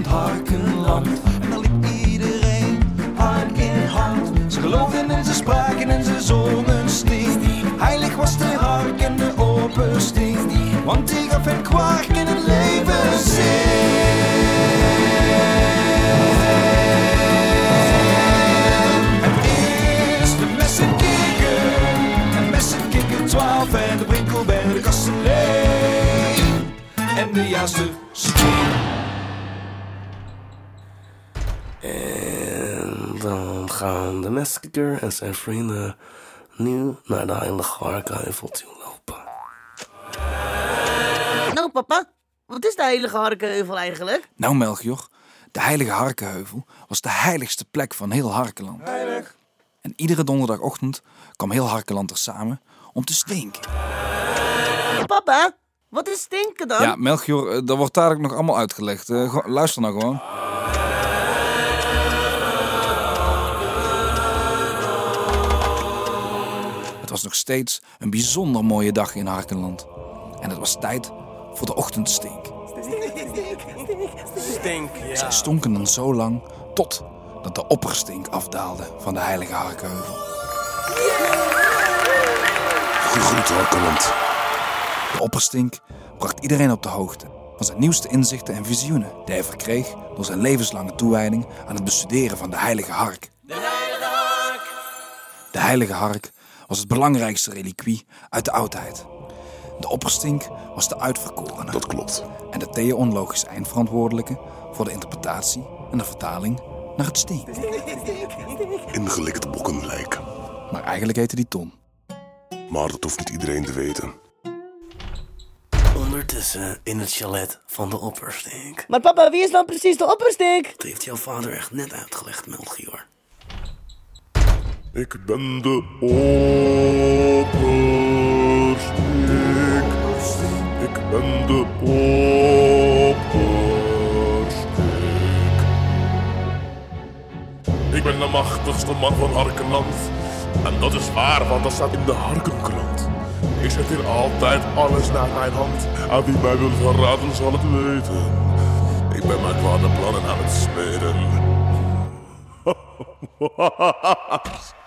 het Harkenland. En daar liep iedereen hand in hand. Ze geloofden en ze spraken en ze zongen sting. Heilig was de hark en de oppersting. Want die gaf hen kwark in het leven Het en zijn vrienden nu naar de heilige harkenheuvel toe lopen. Nou, papa, wat is de heilige Harkenheuvel eigenlijk? Nou, Melchior, de heilige Harkenheuvel was de heiligste plek van heel Harkenland. Heilig. En iedere donderdagochtend kwam heel Harkenland er samen om te stinken. Papa, wat is stinken dan? Ja, Melchior, eh, dat wordt dadelijk nog allemaal uitgelegd. Eh, luister nou gewoon. Was nog steeds een bijzonder mooie dag in Harkenland. En het was tijd voor de ochtendstink. Stink, Zij stonken dan zo lang tot dat de opperstink afdaalde van de heilige Harkenheuvel. Gegroet Harkenland. De opperstink bracht iedereen op de hoogte van zijn nieuwste inzichten en visioenen die hij verkreeg door zijn levenslange toewijding aan het bestuderen van de heilige hark. De heilige hark! De heilige hark was het belangrijkste reliquie uit de oudheid. De opperstink was de uitverkorene Dat klopt. en de theologisch eindverantwoordelijke voor de interpretatie en de vertaling naar het stink. Ingelikt bokkenlijk. Maar eigenlijk heette die Ton. Maar dat hoeft niet iedereen te weten. Ondertussen in het chalet van de opperstink. Maar papa, wie is dan precies de opperstink? Dat heeft jouw vader echt net uitgelegd, Melchior. Ik ben de opperstink. Ik ben de opperstink. Ik ben de machtigste man van Harkenland. En dat is waar, want dat staat in de Harkenkrant. Ik zet hier altijd alles naar mijn hand. En wie mij wil verraden zal het weten. Ik ben mijn kwade plannen aan het smeden.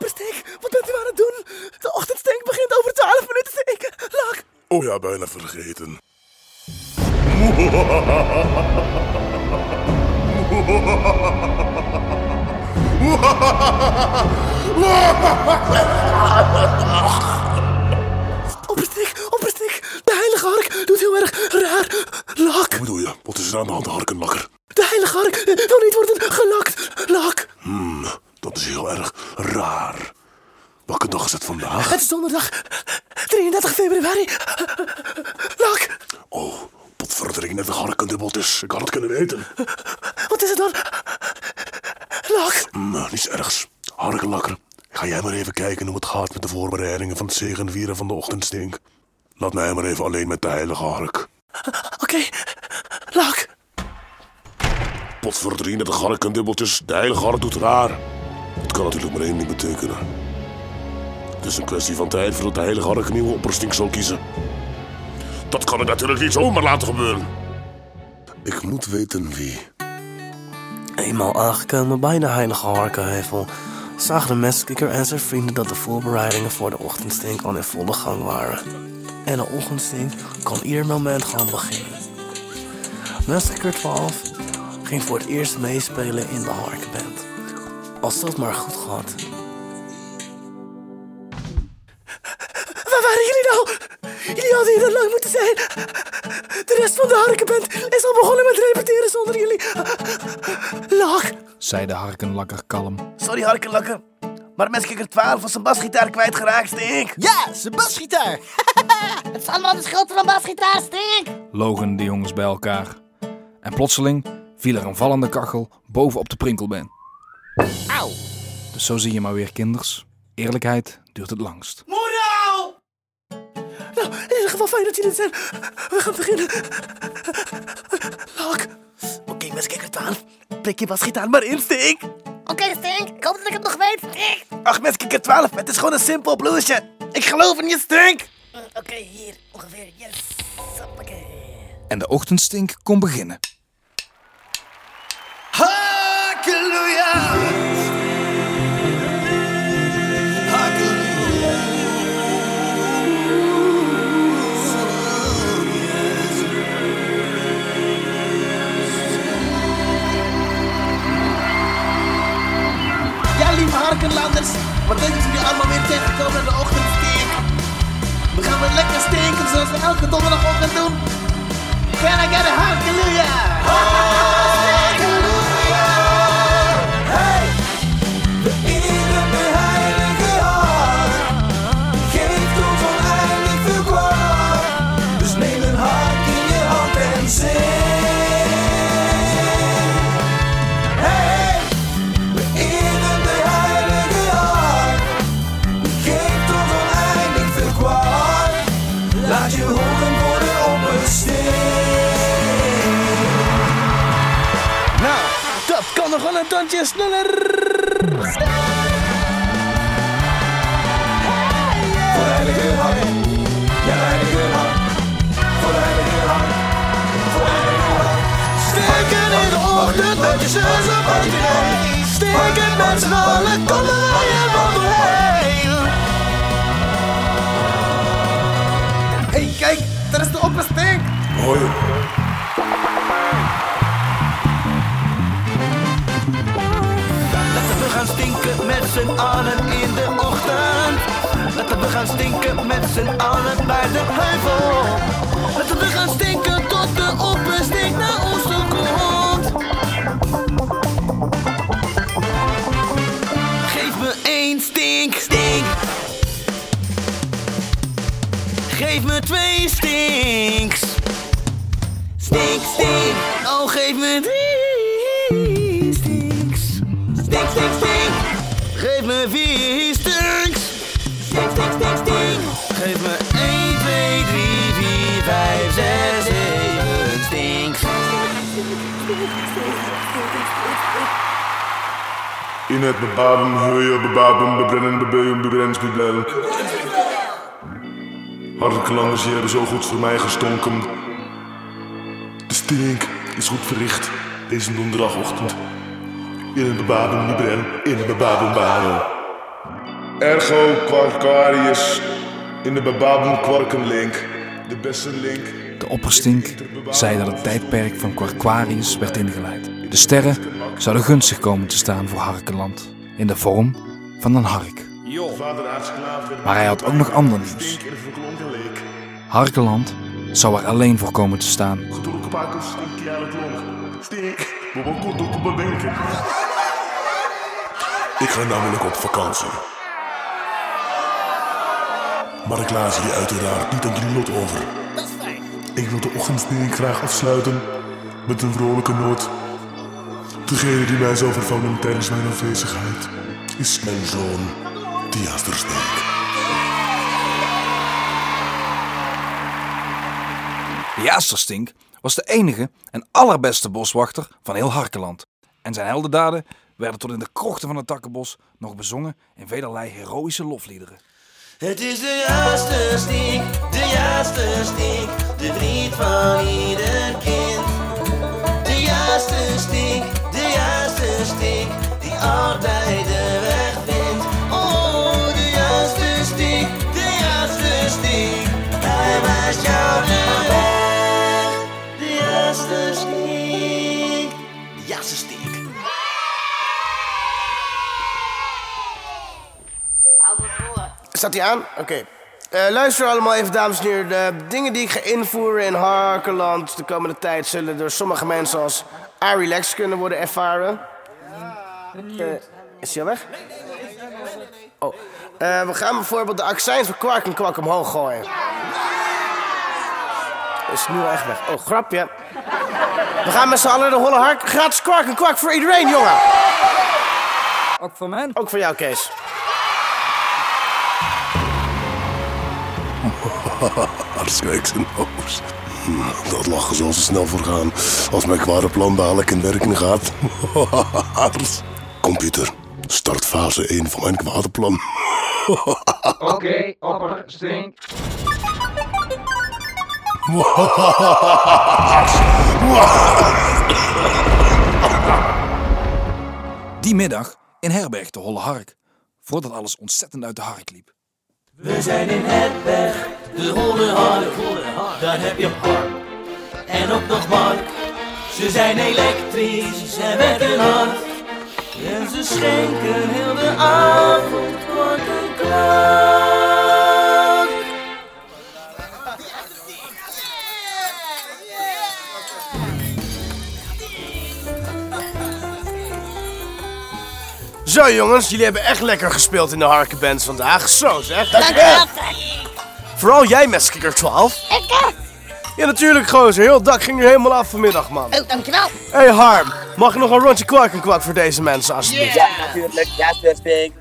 Opperstink, wat bent u aan het doen? De ochtendstink begint over 12 minuten te steken. Lak. Oh ja, bijna vergeten. Opperstink, opperstink. De heilige hark doet heel erg raar. Lak. Wat bedoel je? Wat is er aan de hand, harkenlakker? De heilige hark wil niet worden gelakt. Lak. Dat is heel erg raar. Welke dag is het vandaag? Het is donderdag 33 februari. Lak. Oh, potverdering net de harkendubbeltjes. Ik had het kunnen weten. Wat is het dan? Lak. Hmm, niets ergs. Harkenlakker, ga jij maar even kijken hoe het gaat met de voorbereidingen van het zegenvieren van de ochtendstink. Laat mij maar even alleen met de heilige hark. Oké. Lak. Potverdring net de harkendubbeltjes. De heilige hark doet raar. Het kan natuurlijk maar één ding betekenen. Het is een kwestie van tijd voordat de heilige hark een nieuwe opperstink zal kiezen. Dat kan ik natuurlijk niet zomaar laten gebeuren. Ik moet weten wie. Eenmaal aangekomen bij de heilige harkenheuvel zagen de messkikker en zijn vrienden dat de voorbereidingen voor de ochtendstink al in volle gang waren. En de ochtendstink kon ieder moment gaan beginnen. Messkikker 12 ging voor het eerst meespelen in de harkenband. Als dat maar goed gaat. Waar waren jullie nou? Jullie hadden hier lang moeten zijn. De rest van de harkenband is al begonnen met repeteren zonder jullie. Lak. zei de harkenlakker kalm. Sorry harkenlakker. Maar Meskikker 12 was zijn basgitaar kwijtgeraakt, stink. Ja, zijn basgitaar. Het is allemaal de schuld van een basgitaar, stink! logen de jongens bij elkaar. En plotseling viel er een vallende kachel boven op de prinkelben. Auw. Dus zo zie je maar weer, kinders. Eerlijkheid duurt het langst. Moraal! Nou, in ieder geval fijn dat jullie er zijn. We gaan beginnen. Lak. Oké, Meskikker 12. Prik je basgitaar maar in, stink. Oké, stink. Ik hoop dat ik het nog weet, stink! Ach, Meskikker 12, het is gewoon een simpel bluesje. Ik geloof in je, stink. Mm, Oké, hier. Ongeveer. Yes. Hoppakee. En de ochtendstink kon beginnen. Wat denk je dat jullie allemaal weer tegenkomen naar de ochtendstink? We gaan weer lekker stinken zoals we elke donderdagochtend doen. Can I get a hallelujah? Steen. Nou, dat kan nog wel een tandje sneller. Voor de heilige hart, ja de heilige hart. Voor de heilige hart, voor de heilige hart. Steken in de ochtend met je zus op wat je deed. Steken met z'n allen, kom er daar is de opperstink. Hoi. Laten we gaan stinken met z'n allen in de ochtend. Laten we gaan stinken met z'n allen bij de heuvel. Me drie stinks. Stink, stink, stink. Geef me vier stinks. Stink, stink, stink, stink. Geef me 1, 2, 3, 4, 5, 6, 7 stinks. In het bebaben, heuien, bebaben, bebrennen, bebeuien, bebrens, beblellen. Hartelijke landers, je hebben zo goed voor mij gestonken. De stink is goed verricht deze donderdagochtend. In het bebaben, bebren, in het bebaben, baden. Ergo Quarkarius, in de bebaben kwarkenlink. De beste link. De opperstink zei dat het tijdperk van Quarquarius werd ingeleid. De sterren zouden gunstig komen te staan voor Harkeland in de vorm van een hark. Maar hij had ook nog ander nieuws. Harkeland zou er alleen voor komen te staan. Stink je aan het long. Stink, bobbel kot op mijn benken. Ik ga namelijk op vakantie. Maar ik laat jullie uiteraard niet aan jullie lot over. Dat is fijn. Ik wil de ochtendstink graag afsluiten met een vrolijke noot. Degene die mij zal vervangen tijdens mijn afwezigheid is mijn zoon, Diasterstink. De Jaasterstink was de enige en allerbeste boswachter van heel Harkeland. En zijn heldendaden werden tot in de krochten van het takkenbos nog bezongen in velerlei heroïsche lofliederen. Het is de juiste stink, de juiste stink, de vriend van ieder kind. De juiste stink, de juiste stink, die altijd de weg vindt. Oh, de juiste stink, de juiste stink, hij wijst jou Staat hij aan? Oké. Eh, luister allemaal even, dames en heren. De dingen die ik ga invoeren in Harkeland de komende tijd zullen door sommige mensen als relax kunnen worden ervaren. Eh, is hij al weg? Oh. Eh, we gaan bijvoorbeeld de accijns van kwark en kwak omhoog gooien. Is nu al echt weg. Oh, grapje. We gaan met z'n allen de holle hark. Gratis kwark en kwak voor iedereen, jongen. Ook voor mij? Ook voor jou, Kees. Hartstikke en hoos. Dat lachen zal zo snel voorgaan als mijn kwade plan dadelijk in werking gaat. Computer, start fase 1 van mijn kwade plan. Oké, opper, stink. Die middag in herberg de Holle Hark, voordat alles ontzettend uit de hark liep. We zijn in Herberg, de Holle Hark. Daar heb je Hark en ook nog Mark. Ze zijn elektrisch en werken hard. En ze schenken heel de avond kwak en kwak. Zo jongens, jullie hebben echt lekker gespeeld in de Harkenbands vandaag. Zo zeg. Dankjewel. Vooral jij, Meskikker 12. Ik, eh, Ja, natuurlijk gozer. Heel dak ging er helemaal af vanmiddag, man. Oh, dankjewel. Hé hey, Harm, mag ik nog een rondje kwak en kwak voor deze mensen alsjeblieft? Ja, natuurlijk. Ja, Stink.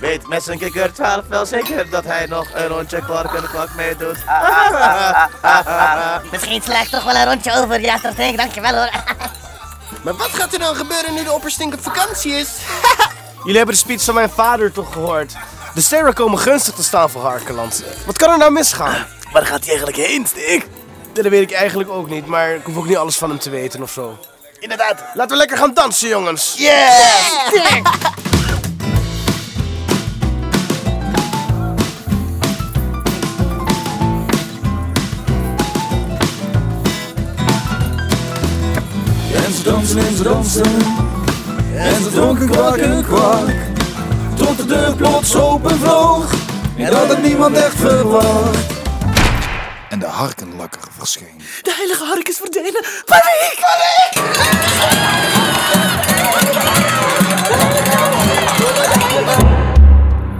Weet met zijn kikker 12 wel zeker dat hij nog een rondje kwark en kwak meedoet. Misschien sla ik toch wel een rondje over. Ja, dat denk ik. Dankjewel hoor. Maar wat gaat er dan gebeuren nu de opperstink op vakantie is? Jullie hebben de speech van mijn vader toch gehoord? De sterren komen gunstig te staan voor Harkeland. Wat kan er nou misgaan? Waar gaat hij eigenlijk heen, Stink? Ja, dat weet ik eigenlijk ook niet, maar ik hoef ook niet alles van hem te weten of zo. Inderdaad. Laten we lekker gaan dansen, jongens. En ze dansen en ze dansen. En ze dronken kwak en kwak. Tot de deur plots open vloog. En dat had niemand echt verwacht. En de harkenlakker verscheen. De heilige hark is verdwenen. Paniek! Paniek!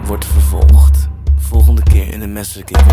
Wordt vervolgd. Volgende keer in de Messerkikker.